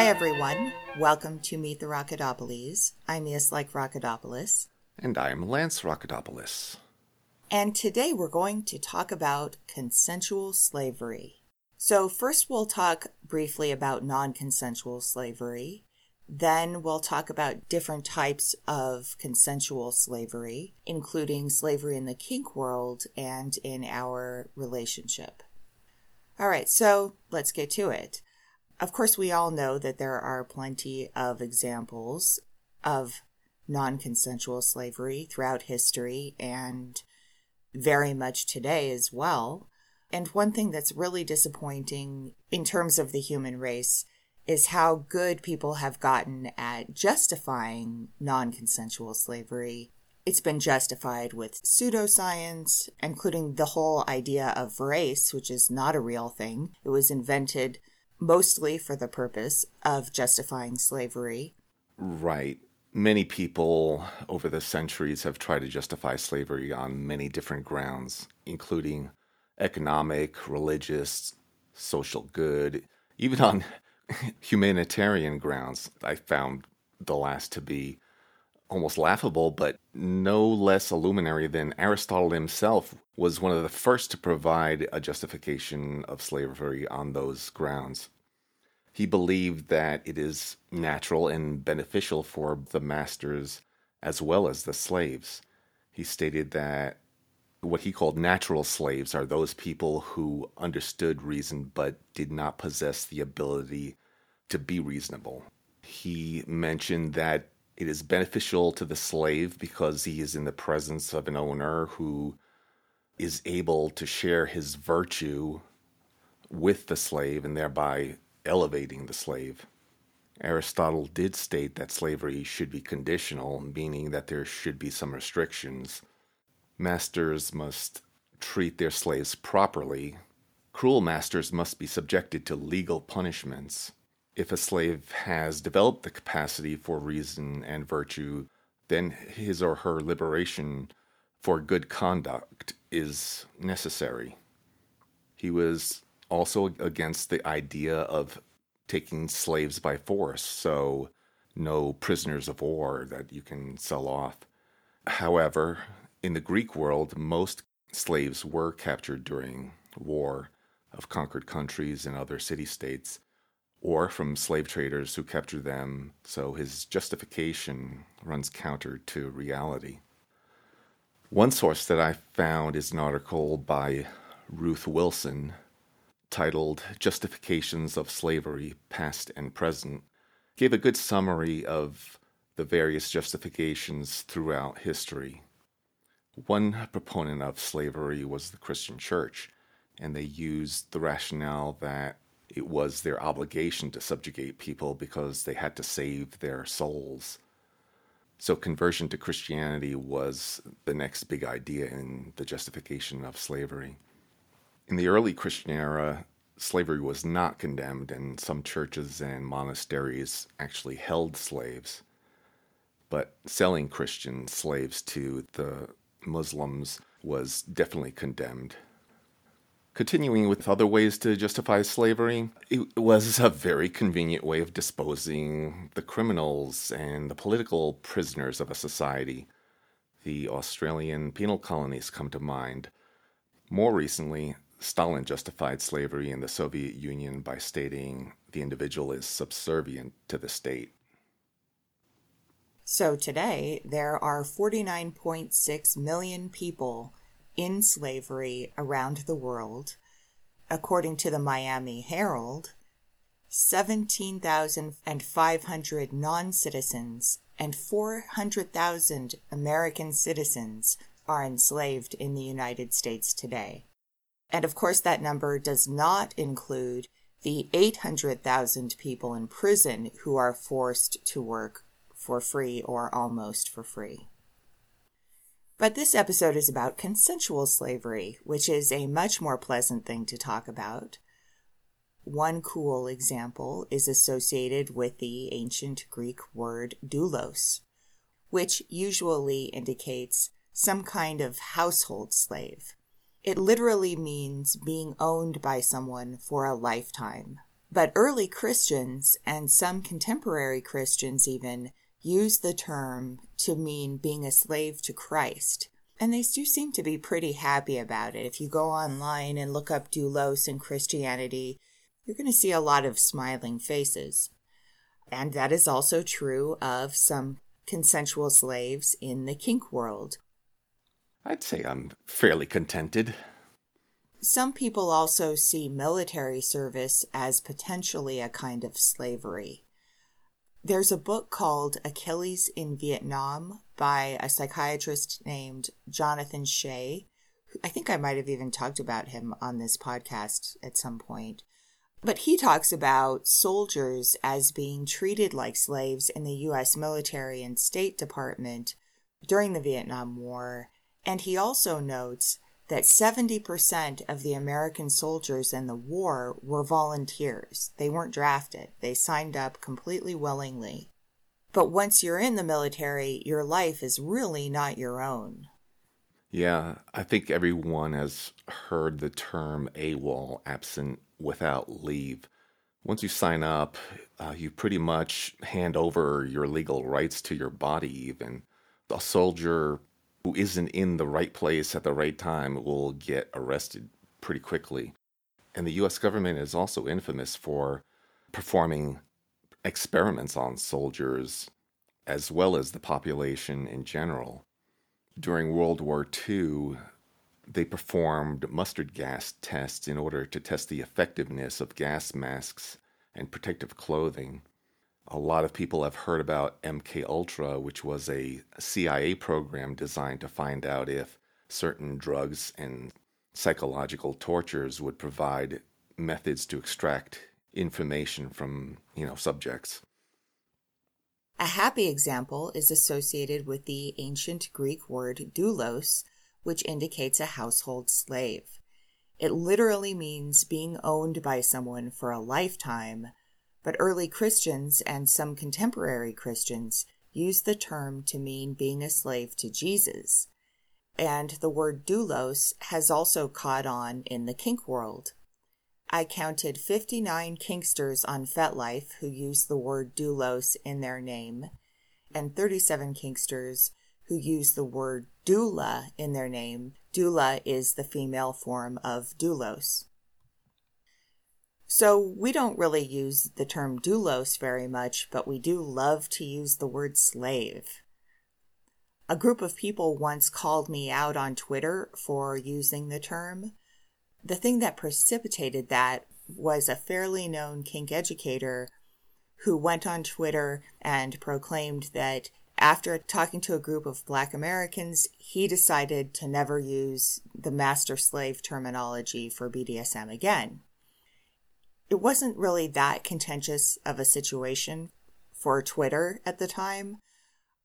Hi, everyone. Welcome to Meet the Rockadopolis. I'm Like Rockadopolis. And I'm Lance Rocketopoulos. And today we're going to talk about consensual slavery. So, first we'll talk briefly about non consensual slavery. Then we'll talk about different types of consensual slavery, including slavery in the kink world and in our relationship. All right, so let's get to it. Of course, we all know that there are plenty of examples of non consensual slavery throughout history and very much today as well. And one thing that's really disappointing in terms of the human race is how good people have gotten at justifying non consensual slavery. It's been justified with pseudoscience, including the whole idea of race, which is not a real thing. It was invented mostly for the purpose of justifying slavery. Right. Many people over the centuries have tried to justify slavery on many different grounds, including economic, religious, social good, even on humanitarian grounds. I found the last to be almost laughable, but no less illuminary than Aristotle himself was one of the first to provide a justification of slavery on those grounds. He believed that it is natural and beneficial for the masters as well as the slaves. He stated that what he called natural slaves are those people who understood reason but did not possess the ability to be reasonable. He mentioned that it is beneficial to the slave because he is in the presence of an owner who is able to share his virtue with the slave and thereby elevating the slave. Aristotle did state that slavery should be conditional, meaning that there should be some restrictions. Masters must treat their slaves properly. Cruel masters must be subjected to legal punishments. If a slave has developed the capacity for reason and virtue, then his or her liberation for good conduct is necessary. He was also against the idea of taking slaves by force, so no prisoners of war that you can sell off. However, in the Greek world, most slaves were captured during war of conquered countries and other city states, or from slave traders who captured them, so his justification runs counter to reality. One source that I found is an article by Ruth Wilson titled Justifications of Slavery, Past and Present, gave a good summary of the various justifications throughout history. One proponent of slavery was the Christian Church, and they used the rationale that it was their obligation to subjugate people because they had to save their souls. So, conversion to Christianity was the next big idea in the justification of slavery. In the early Christian era, slavery was not condemned, and some churches and monasteries actually held slaves. But selling Christian slaves to the Muslims was definitely condemned. Continuing with other ways to justify slavery, it was a very convenient way of disposing the criminals and the political prisoners of a society. The Australian penal colonies come to mind. More recently, Stalin justified slavery in the Soviet Union by stating the individual is subservient to the state. So today, there are 49.6 million people in slavery around the world. According to the Miami Herald, 17,500 non citizens and 400,000 American citizens are enslaved in the United States today. And of course, that number does not include the 800,000 people in prison who are forced to work for free or almost for free. But this episode is about consensual slavery, which is a much more pleasant thing to talk about. One cool example is associated with the ancient Greek word doulos, which usually indicates some kind of household slave. It literally means being owned by someone for a lifetime. But early Christians and some contemporary Christians even use the term to mean being a slave to Christ. And they do seem to be pretty happy about it. If you go online and look up doulos in Christianity, you're going to see a lot of smiling faces. And that is also true of some consensual slaves in the kink world. I'd say I'm fairly contented. Some people also see military service as potentially a kind of slavery. There's a book called Achilles in Vietnam by a psychiatrist named Jonathan Shay. I think I might have even talked about him on this podcast at some point. But he talks about soldiers as being treated like slaves in the U.S. military and State Department during the Vietnam War. And he also notes that 70% of the American soldiers in the war were volunteers. They weren't drafted, they signed up completely willingly. But once you're in the military, your life is really not your own. Yeah, I think everyone has heard the term AWOL, absent without leave. Once you sign up, uh, you pretty much hand over your legal rights to your body, even. A soldier who isn't in the right place at the right time will get arrested pretty quickly. And the US government is also infamous for performing experiments on soldiers as well as the population in general. During World War II, they performed mustard gas tests in order to test the effectiveness of gas masks and protective clothing a lot of people have heard about MK Ultra, which was a CIA program designed to find out if certain drugs and psychological tortures would provide methods to extract information from, you know, subjects. A happy example is associated with the ancient Greek word doulos, which indicates a household slave. It literally means being owned by someone for a lifetime but early Christians and some contemporary Christians use the term to mean being a slave to Jesus. And the word doulos has also caught on in the kink world. I counted 59 kinksters on FetLife who use the word doulos in their name, and 37 kinksters who use the word doula in their name. Doula is the female form of doulos. So we don't really use the term doulos very much, but we do love to use the word slave. A group of people once called me out on Twitter for using the term. The thing that precipitated that was a fairly known kink educator who went on Twitter and proclaimed that after talking to a group of black Americans, he decided to never use the master slave terminology for BDSM again it wasn't really that contentious of a situation for Twitter at the time,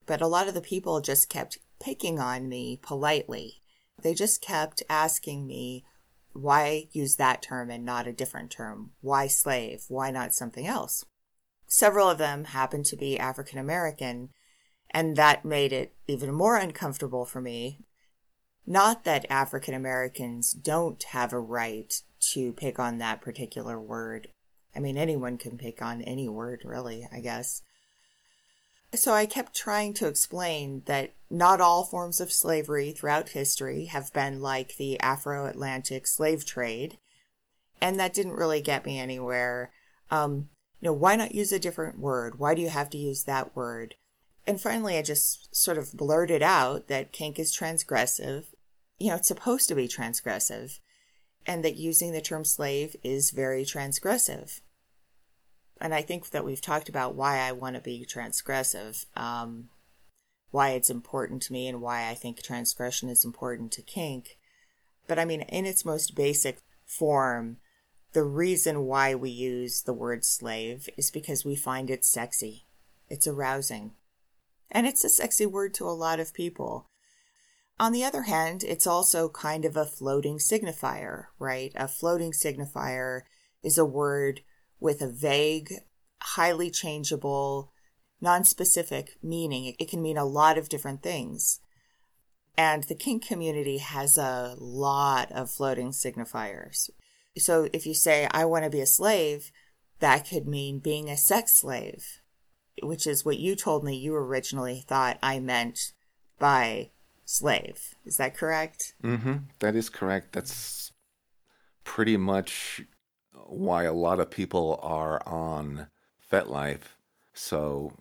but a lot of the people just kept picking on me politely. They just kept asking me, why use that term and not a different term? Why slave? Why not something else? Several of them happened to be African American, and that made it even more uncomfortable for me. Not that African Americans don't have a right to pick on that particular word. I mean, anyone can pick on any word, really, I guess. So I kept trying to explain that not all forms of slavery throughout history have been like the Afro Atlantic slave trade. And that didn't really get me anywhere. Um, you know, why not use a different word? Why do you have to use that word? And finally, I just sort of blurted out that kink is transgressive. You know, it's supposed to be transgressive and that using the term slave is very transgressive. And I think that we've talked about why I want to be transgressive, um, why it's important to me, and why I think transgression is important to kink. But I mean, in its most basic form, the reason why we use the word slave is because we find it sexy. It's arousing. And it's a sexy word to a lot of people. On the other hand, it's also kind of a floating signifier, right? A floating signifier is a word with a vague, highly changeable, non-specific meaning. It can mean a lot of different things. And the kink community has a lot of floating signifiers. So if you say, I want to be a slave, that could mean being a sex slave, which is what you told me you originally thought I meant by slave. Is that correct? Mm-hmm. That is correct. That's pretty much why a lot of people are on FetLife. So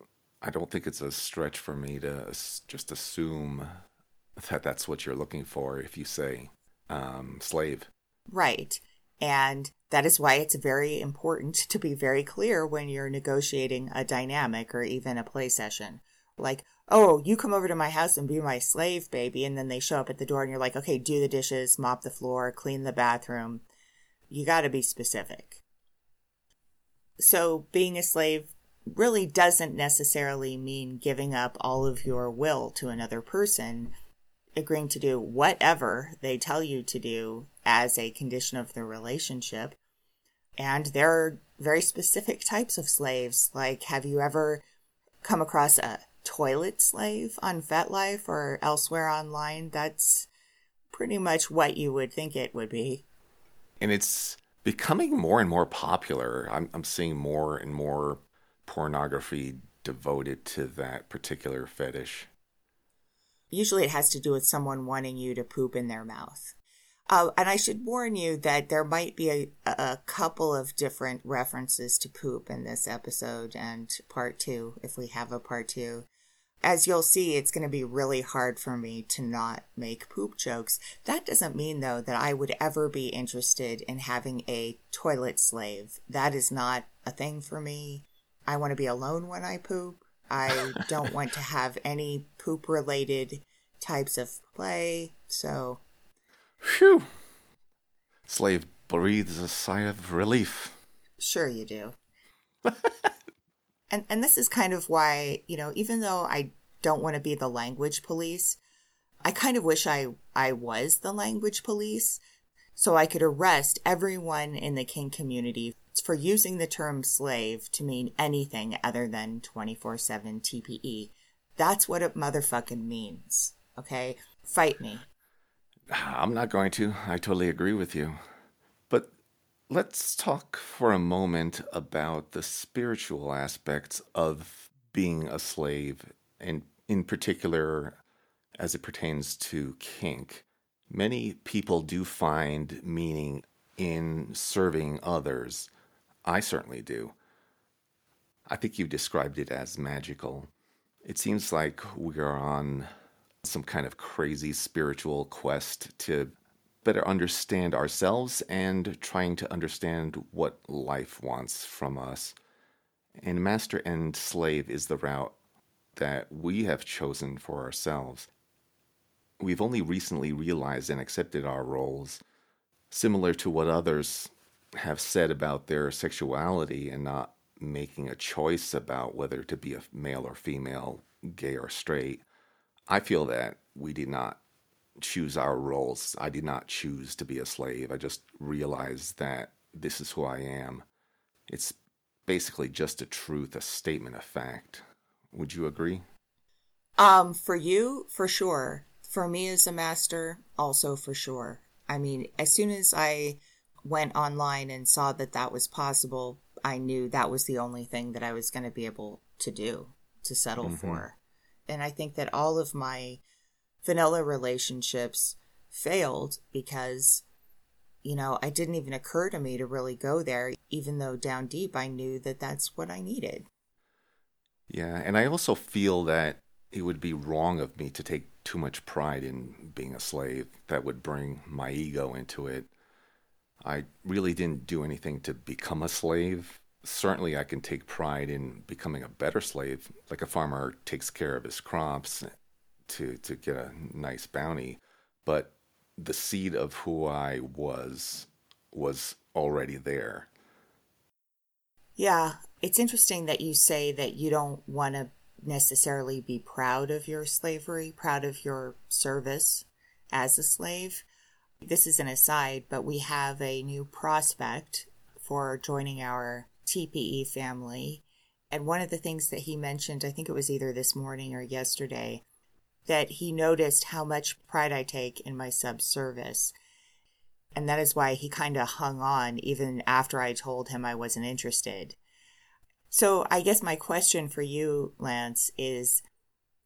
I don't think it's a stretch for me to just assume that that's what you're looking for if you say um, slave. Right. And that is why it's very important to be very clear when you're negotiating a dynamic or even a play session. Like, oh, you come over to my house and be my slave, baby. And then they show up at the door and you're like, okay, do the dishes, mop the floor, clean the bathroom. You got to be specific. So being a slave really doesn't necessarily mean giving up all of your will to another person, agreeing to do whatever they tell you to do as a condition of the relationship. And there are very specific types of slaves. Like, have you ever come across a toilet slave on FetLife or elsewhere online? That's pretty much what you would think it would be. And it's becoming more and more popular. I'm, I'm seeing more and more pornography devoted to that particular fetish. Usually it has to do with someone wanting you to poop in their mouth. Uh, and I should warn you that there might be a, a couple of different references to poop in this episode and part two, if we have a part two. As you'll see, it's going to be really hard for me to not make poop jokes. That doesn't mean, though, that I would ever be interested in having a toilet slave. That is not a thing for me. I want to be alone when I poop. I don't want to have any poop related types of play. So. Phew. Slave breathes a sigh of relief. Sure, you do. and and this is kind of why you know even though I don't want to be the language police, I kind of wish I I was the language police so I could arrest everyone in the kink community for using the term slave to mean anything other than 24 7 TPE. That's what it motherfucking means. Okay? Fight me. I'm not going to. I totally agree with you. Let's talk for a moment about the spiritual aspects of being a slave, and in particular, as it pertains to kink. Many people do find meaning in serving others I certainly do. I think you described it as magical. It seems like we are on some kind of crazy spiritual quest to better understand ourselves and trying to understand what life wants from us. And master and slave is the route that we have chosen for ourselves. We've only recently realized and accepted our roles, similar to what others have said about their sexuality and not making a choice about whether to be a male or female, gay or straight, I feel that we did not choose our roles. I did not choose to be a slave. I just realized that this is who I am. It's basically just a truth, a statement of fact. Would you agree? Um, for you, for sure. For me as a master, also for sure. I mean, as soon as I went online and saw that that was possible, I knew that was the only thing that I was going to be able to do to settle mm-hmm. for. And I think that all of my vanilla relationships failed because, you know, it didn't even occur to me to really go there, even though down deep I knew that that's what I needed. Yeah. And I also feel that it would be wrong of me to take too much pride in being a slave. That would bring my ego into it. I really didn't do anything to become a slave. Certainly, I can take pride in becoming a better slave, like a farmer takes care of his crops to, to get a nice bounty. But the seed of who I was was already there. Yeah, it's interesting that you say that you don't want to necessarily be proud of your slavery, proud of your service as a slave. This is an aside, but we have a new prospect for joining our TPE family. And one of the things that he mentioned, I think it was either this morning or yesterday, that he noticed how much pride I take in my subservice. And that is why he kind of hung on even after I told him I wasn't interested. So I guess my question for you, Lance, is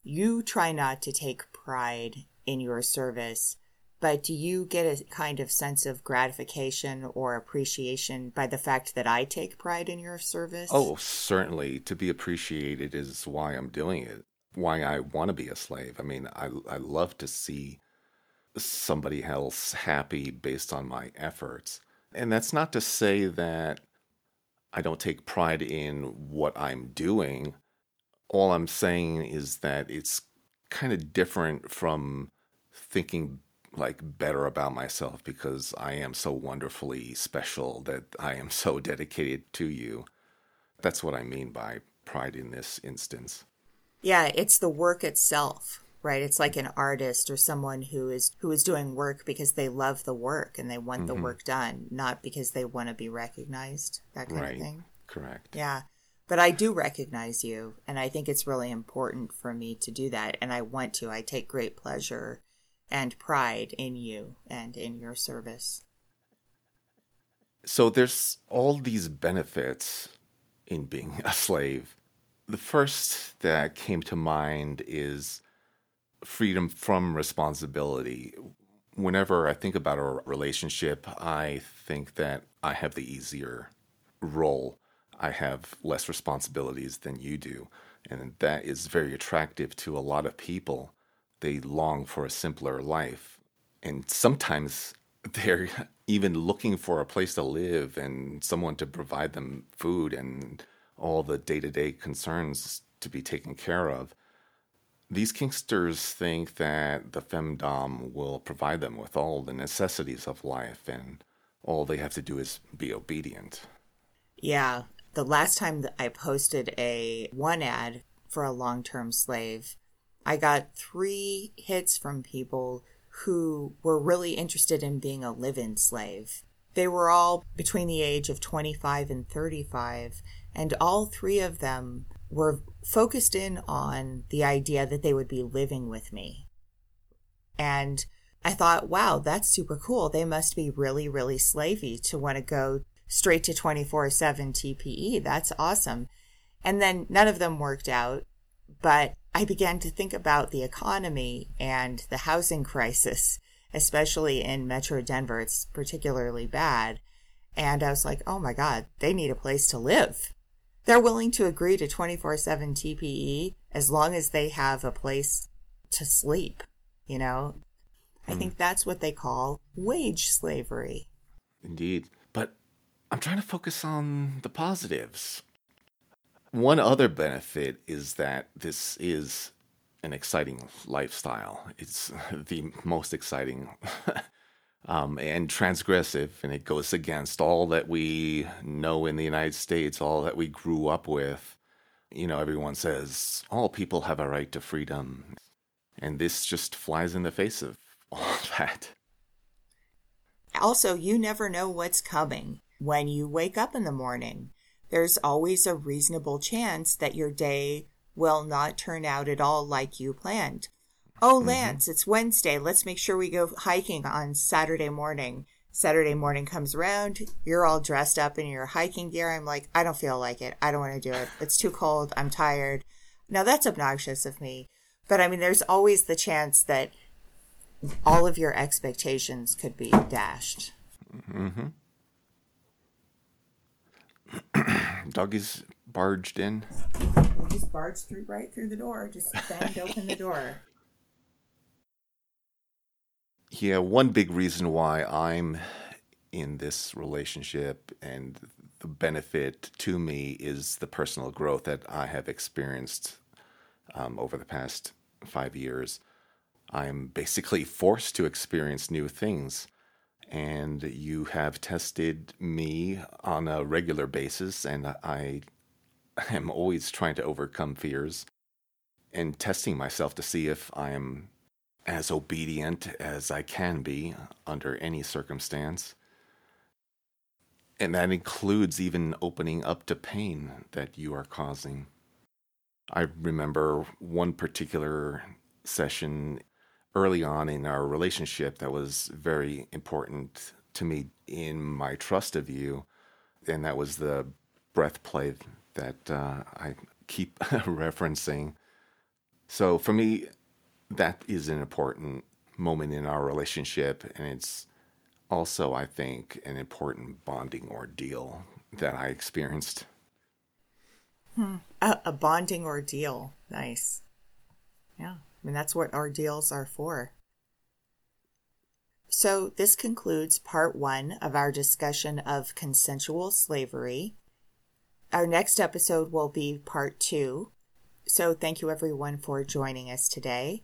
you try not to take pride in your service, but do you get a kind of sense of gratification or appreciation by the fact that I take pride in your service? Oh, certainly. To be appreciated is why I'm doing it, why I want to be a slave. I mean, I, I love to see somebody else happy based on my efforts. And that's not to say that I don't take pride in what I'm doing. All I'm saying is that it's kind of different from thinking like better about myself because I am so wonderfully special that I am so dedicated to you. That's what I mean by pride in this instance. Yeah, it's the work itself, right? It's like an artist or someone who is who is doing work because they love the work and they want mm-hmm. the work done, not because they want to be recognized, that kind right. of thing. Correct. Yeah. But I do recognize you and I think it's really important for me to do that and I want to. I take great pleasure and pride in you and in your service. So there's all these benefits in being a slave. The first that came to mind is freedom from responsibility. Whenever I think about a relationship, I think that I have the easier role. I have less responsibilities than you do. And that is very attractive to a lot of people they long for a simpler life. And sometimes they're even looking for a place to live and someone to provide them food and all the day to day concerns to be taken care of. These kinksters think that the femdom will provide them with all the necessities of life and all they have to do is be obedient. Yeah. The last time that I posted a one ad for a long term slave, I got three hits from people who were really interested in being a live in slave. They were all between the age of 25 and 35, and all three of them were focused in on the idea that they would be living with me. And I thought, wow, that's super cool. They must be really, really slavey to want to go straight to 24 7 TPE. That's awesome. And then none of them worked out, but I began to think about the economy and the housing crisis, especially in Metro Denver. It's particularly bad. And I was like, oh my God, they need a place to live. They're willing to agree to 24 7 TPE as long as they have a place to sleep, you know? I think hmm. that's what they call wage slavery. Indeed. But I'm trying to focus on the positives. One other benefit is that this is an exciting lifestyle. It's the most exciting um, and transgressive, and it goes against all that we know in the United States, all that we grew up with. You know, everyone says all people have a right to freedom, and this just flies in the face of all that. Also, you never know what's coming when you wake up in the morning there's always a reasonable chance that your day will not turn out at all like you planned. Oh, mm-hmm. Lance, mm-hmm. it's Wednesday. Let's make sure we go hiking on Saturday morning. Saturday morning comes around, you're all dressed up in your hiking gear. I'm like, I don't feel like it. I don't want to do it. It's too cold. I'm tired. Now that's obnoxious of me. But I mean, there's always the chance that all of your expectations could be dashed. Mm-hmm. Doggy's barged in. just barged through right through the door. Just banged open the door. Yeah, one big reason why I'm in this relationship and the benefit to me is the personal growth that I have experienced um, over the past five years. I'm basically forced to experience new things and you have tested me on a regular basis, and I am always trying to overcome fears and testing myself to see if I am as obedient as I can be under any circumstance. And that includes even opening up to pain that you are causing. I remember one particular session early on in our relationship that was very important to me in my trust of you. And that was the breath play that uh, I keep referencing. So for me, that is an important moment in our relationship. And it's also, I think, an important bonding ordeal that I experienced. Hmm. A, a bonding ordeal. Nice. Yeah. I mean, that's what ordeals are for. So, this concludes part one of our discussion of consensual slavery. Our next episode will be part two. So, thank you everyone for joining us today